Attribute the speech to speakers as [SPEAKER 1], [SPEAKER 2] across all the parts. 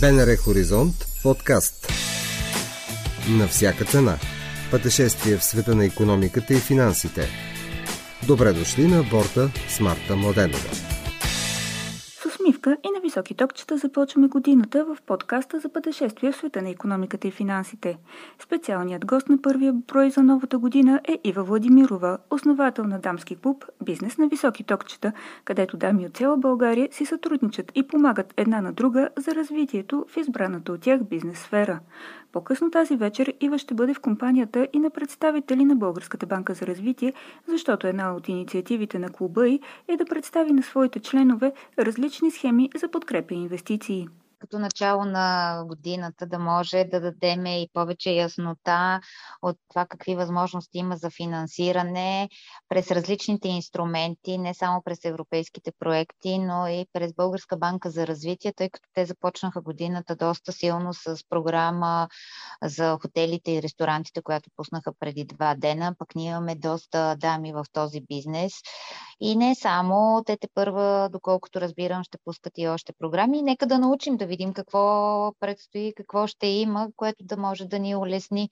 [SPEAKER 1] БНР Хоризонт подкаст. На всяка цена. Пътешествие в света на економиката и финансите. Добре дошли на борта с Марта Младенова
[SPEAKER 2] усмивка и на високи токчета започваме годината в подкаста за пътешествие в света на економиката и финансите. Специалният гост на първия брой за новата година е Ива Владимирова, основател на дамски клуб «Бизнес на високи токчета», където дами от цяла България си сътрудничат и помагат една на друга за развитието в избраната от тях бизнес сфера. По-късно тази вечер Ива ще бъде в компанията и на представители на Българската банка за развитие, защото една от инициативите на клуба й е да представи на своите членове различни схеми за подкрепа и инвестиции
[SPEAKER 3] като начало на годината да може да дадем и повече яснота от това какви възможности има за финансиране през различните инструменти, не само през европейските проекти, но и през Българска банка за развитие, тъй като те започнаха годината доста силно с програма за хотелите и ресторантите, която пуснаха преди два дена. Пък ние имаме доста дами в този бизнес. И не само, те те първа, доколкото разбирам, ще пускат и още програми. Нека да научим да видим какво предстои, какво ще има, което да може да ни улесни.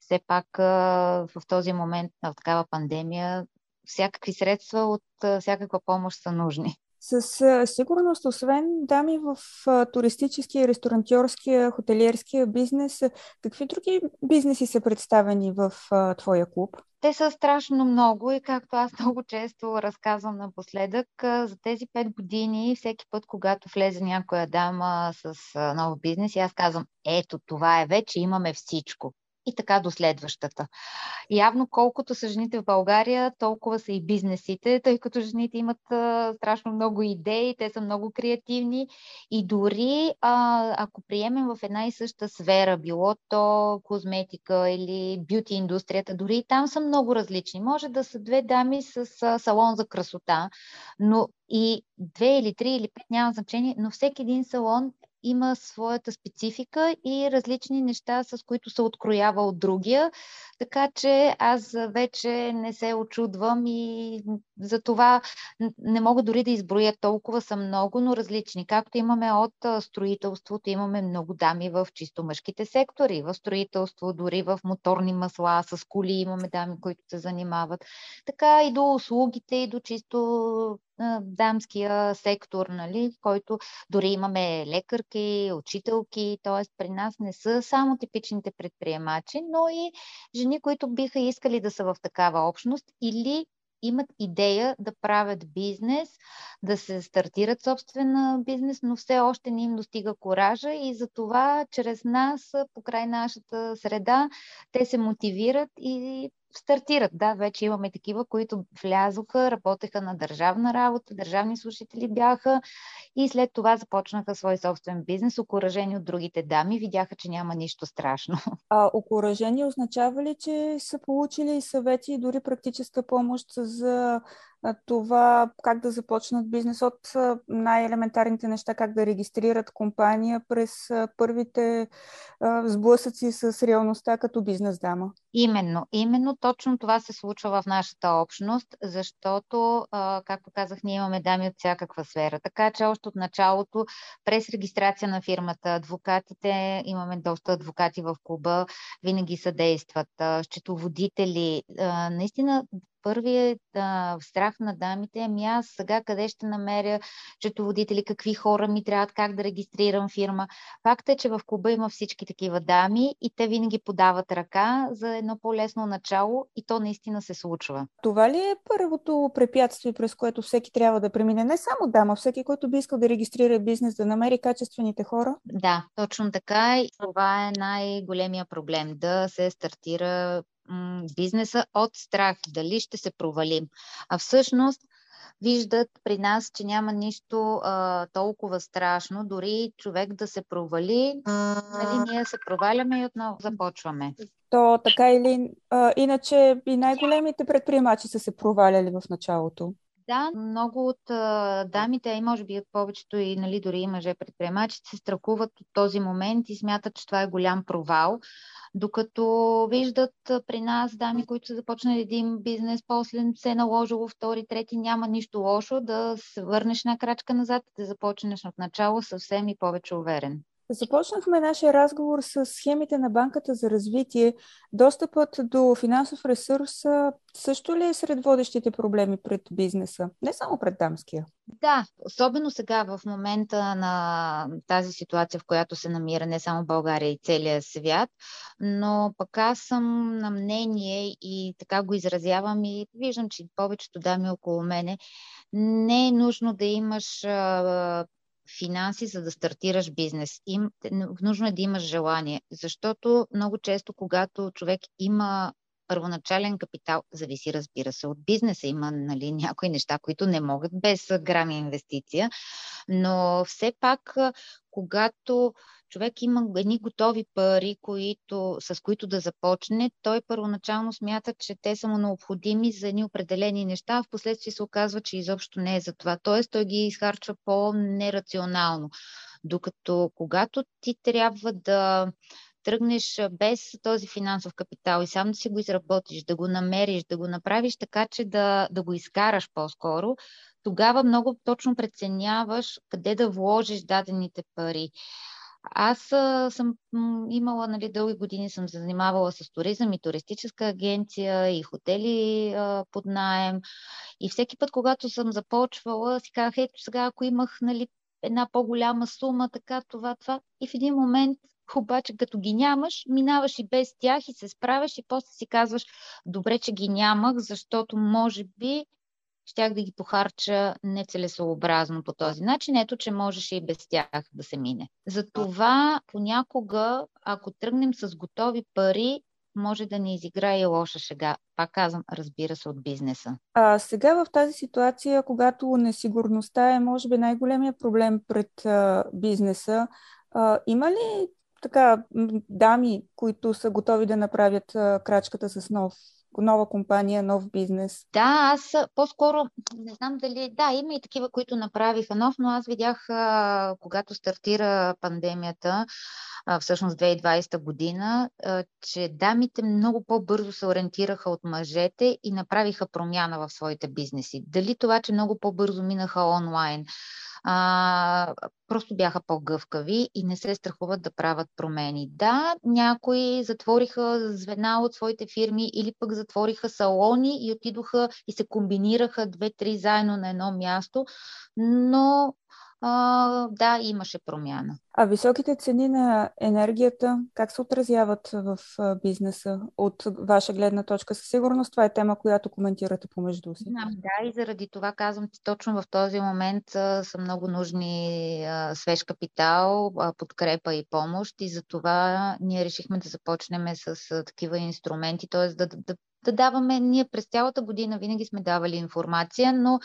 [SPEAKER 3] Все пак в този момент на такава пандемия всякакви средства от всякаква помощ са нужни.
[SPEAKER 2] Със сигурност, освен дами в туристическия, ресторантьорския, хотелиерския бизнес, какви други бизнеси са представени в твоя клуб?
[SPEAKER 3] Те са страшно много и както аз много често разказвам напоследък, за тези пет години, всеки път, когато влезе някоя дама с нов бизнес, аз казвам, ето това е вече, имаме всичко и така до следващата. Явно колкото са жените в България, толкова са и бизнесите, тъй като жените имат а, страшно много идеи, те са много креативни и дори а, ако приемем в една и съща сфера, било то козметика или бюти индустрията, дори и там са много различни. Може да са две дами с а, салон за красота, но и две или три или пет няма значение, но всеки един салон има своята специфика и различни неща, с които се откроява от другия. Така че аз вече не се очудвам и за това не мога дори да изброя толкова са много, но различни. Както имаме от строителството, имаме много дами в чисто мъжките сектори, в строителство, дори в моторни масла, с коли имаме дами, които се занимават. Така и до услугите, и до чисто дамския сектор, нали, който дори имаме лекарки, учителки, т.е. при нас не са само типичните предприемачи, но и жени, които биха искали да са в такава общност или имат идея да правят бизнес, да се стартират собствена бизнес, но все още не им достига коража и за това чрез нас, покрай нашата среда, те се мотивират и стартират. Да, вече имаме такива, които влязоха, работеха на държавна работа, държавни служители бяха и след това започнаха свой собствен бизнес, окоръжени от другите дами, видяха, че няма нищо страшно.
[SPEAKER 2] А окоръжение означава ли, че са получили съвети и дори практическа помощ за това как да започнат бизнес от най-елементарните неща, как да регистрират компания през първите сблъсъци с реалността като бизнес дама.
[SPEAKER 3] Именно, именно точно това се случва в нашата общност, защото, както казах, ние имаме дами от всякаква сфера. Така че още от началото, през регистрация на фирмата, адвокатите, имаме доста адвокати в клуба, винаги съдействат, счетоводители. Наистина първият а, страх на дамите, ами аз сега къде ще намеря четоводители, какви хора ми трябват, как да регистрирам фирма. Факт е, че в клуба има всички такива дами и те винаги подават ръка за едно по-лесно начало и то наистина се случва.
[SPEAKER 2] Това ли е първото препятствие, през което всеки трябва да премине? Не само дама, всеки, който би искал да регистрира бизнес, да намери качествените хора?
[SPEAKER 3] Да, точно така. И това е най-големия проблем да се стартира бизнеса от страх, дали ще се провалим. А всъщност виждат при нас, че няма нищо а, толкова страшно, дори човек да се провали, нали, ние се проваляме и отново започваме.
[SPEAKER 2] То така или а, иначе и най-големите предприемачи са се проваляли в началото.
[SPEAKER 3] Да, много от а, дамите, и може би от повечето и нали, дори и мъже предприемачи се страхуват от този момент и смятат, че това е голям провал. Докато виждат при нас дами, които са започнали един бизнес, после се е наложило втори, трети, няма нищо лошо да се върнеш на крачка назад, да започнеш от начало съвсем и повече уверен.
[SPEAKER 2] Започнахме нашия разговор с схемите на Банката за развитие. Достъпът до финансов ресурс също ли е сред водещите проблеми пред бизнеса? Не само пред дамския.
[SPEAKER 3] Да, особено сега в момента на тази ситуация, в която се намира не само България и целия свят, но пък аз съм на мнение и така го изразявам и виждам, че повечето дами около мене не е нужно да имаш финанси, за да стартираш бизнес. Им, нужно е да имаш желание, защото много често, когато човек има първоначален капитал, зависи, разбира се, от бизнеса. Има нали, някои неща, които не могат без грами инвестиция, но все пак, когато човек има едни готови пари, които, с които да започне, той първоначално смята, че те са му необходими за едни определени неща, а в последствие се оказва, че изобщо не е за това. Тоест, той ги изхарчва по-нерационално. Докато когато ти трябва да тръгнеш без този финансов капитал и сам да си го изработиш, да го намериш, да го направиш така, че да, да го изкараш по-скоро, тогава много точно преценяваш къде да вложиш дадените пари. Аз съм имала, нали, дълги години съм занимавала с туризъм и туристическа агенция и хотели а, под найем. И всеки път, когато съм започвала, си казах, ето сега, ако имах нали, една по-голяма сума, така, това, това. И в един момент обаче като ги нямаш, минаваш и без тях и се справяш и после си казваш, добре, че ги нямах, защото може би щях да ги похарча нецелесообразно по този начин. Ето, че можеше и без тях да се мине. Затова понякога, ако тръгнем с готови пари, може да ни изиграе и лоша шега. Пак казвам, разбира се, от бизнеса.
[SPEAKER 2] А сега в тази ситуация, когато несигурността е, може би, най-големия проблем пред а, бизнеса, а, има ли така дами, които са готови да направят крачката с нов нова компания, нов бизнес?
[SPEAKER 3] Да, аз по-скоро не знам дали. Да, има и такива, които направиха нов, но аз видях, а, когато стартира пандемията, а, всъщност 2020 година, а, че дамите много по-бързо се ориентираха от мъжете и направиха промяна в своите бизнеси. Дали това, че много по-бързо минаха онлайн, а, просто бяха по-гъвкави и не се страхуват да правят промени. Да, някои затвориха звена от своите фирми или пък затвориха салони и отидоха и се комбинираха две-три заедно на едно място, но а, да, имаше промяна.
[SPEAKER 2] А високите цени на енергията как се отразяват в бизнеса от ваша гледна точка? Със сигурност това е тема, която коментирате помежду си.
[SPEAKER 3] Да, и заради това казвам, че точно в този момент са много нужни свеж капитал, подкрепа и помощ и за това ние решихме да започнем с такива инструменти, т.е. Да, да, да даваме, ние през цялата година винаги сме давали информация, но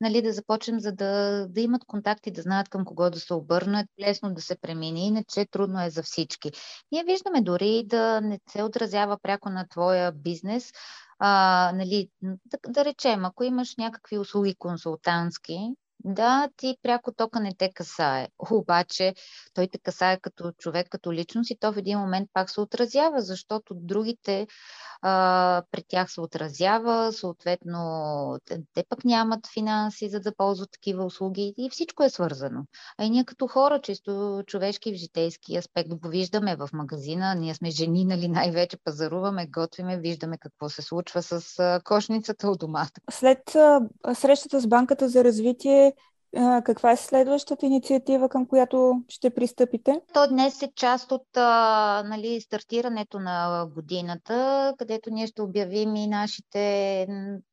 [SPEAKER 3] нали, да започнем, за да, да имат контакти, да знаят към кого да се обърнат, лесно да се премине, иначе трудно е за всички. Ние виждаме дори да не се отразява пряко на твоя бизнес, а, нали, да, да речем, ако имаш някакви услуги консултантски, да, ти пряко тока не те касае. Обаче той те касае като човек, като личност и то в един момент пак се отразява, защото другите а, пред тях се отразява, съответно те пък нямат финанси, за да ползват такива услуги и всичко е свързано. А и ние като хора, чисто човешки в житейски аспект го виждаме в магазина, ние сме жени, нали най-вече пазаруваме, готвиме, виждаме какво се случва с кошницата от домата.
[SPEAKER 2] След срещата с Банката за развитие, каква е следващата инициатива, към която ще пристъпите?
[SPEAKER 3] То днес е част от а, нали, стартирането на годината, където ние ще обявим и нашите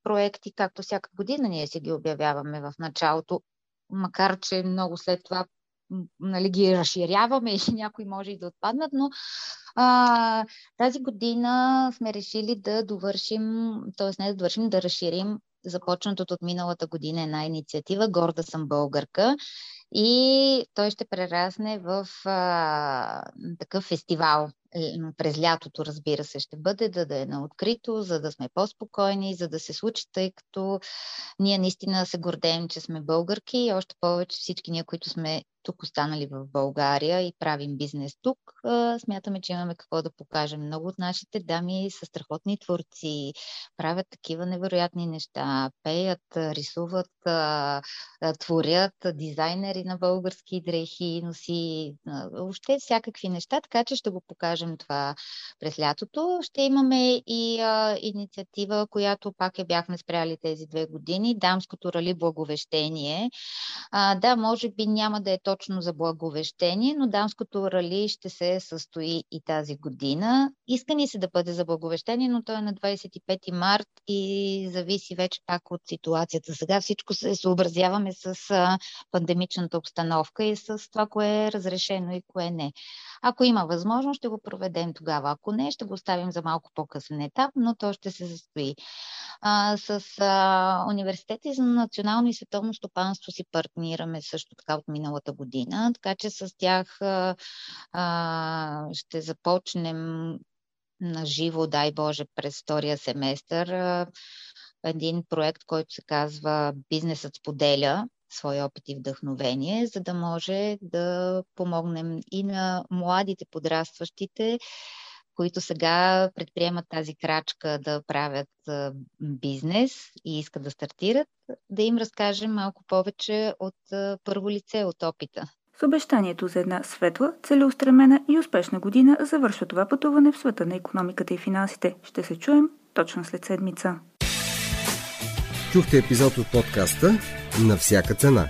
[SPEAKER 3] проекти, както всяка година ние си ги обявяваме в началото, макар че много след това нали, ги разширяваме и някои може и да отпаднат, но а, тази година сме решили да довършим, т.е. не да довършим, да разширим започнатото от миналата година една инициатива Горда съм българка и той ще прерасне в а, такъв фестивал. Е, през лятото, разбира се, ще бъде да, да е на открито, за да сме по-спокойни, за да се случи, тъй като ние наистина се гордеем, че сме българки и още повече всички ние, които сме тук останали в България и правим бизнес тук, смятаме, че имаме какво да покажем. Много от нашите дами са страхотни творци, правят такива невероятни неща, пеят, рисуват, творят, дизайнери на български дрехи, носи, въобще всякакви неща, така че ще го покажем това през лятото. Ще имаме и инициатива, която пак я бяхме спряли тези две години, Дамското рали благовещение. Да, може би няма да е точно за благовещение, но Дамското рали ще се състои и тази година. Иска ни се да бъде за благовещение, но то е на 25 март и зависи вече пак от ситуацията. Сега всичко се съобразяваме с пандемичната обстановка и с това, кое е разрешено и кое не. Ако има възможност, ще го проведем тогава. Ако не, ще го оставим за малко по-късен етап, но то ще се състои. А, с университети за национално и световно стопанство си партнираме също така от миналата година, така че с тях а, ще започнем на живо, дай Боже, през втория семестър. А, един проект, който се казва Бизнесът споделя свои опит и вдъхновение, за да може да помогнем и на младите подрастващите, които сега предприемат тази крачка да правят бизнес и искат да стартират, да им разкажем малко повече от първо лице, от опита.
[SPEAKER 2] С обещанието за една светла, целеустремена и успешна година завършва това пътуване в света на економиката и финансите. Ще се чуем точно след седмица.
[SPEAKER 1] Чухте епизод от подкаста на всяка цена.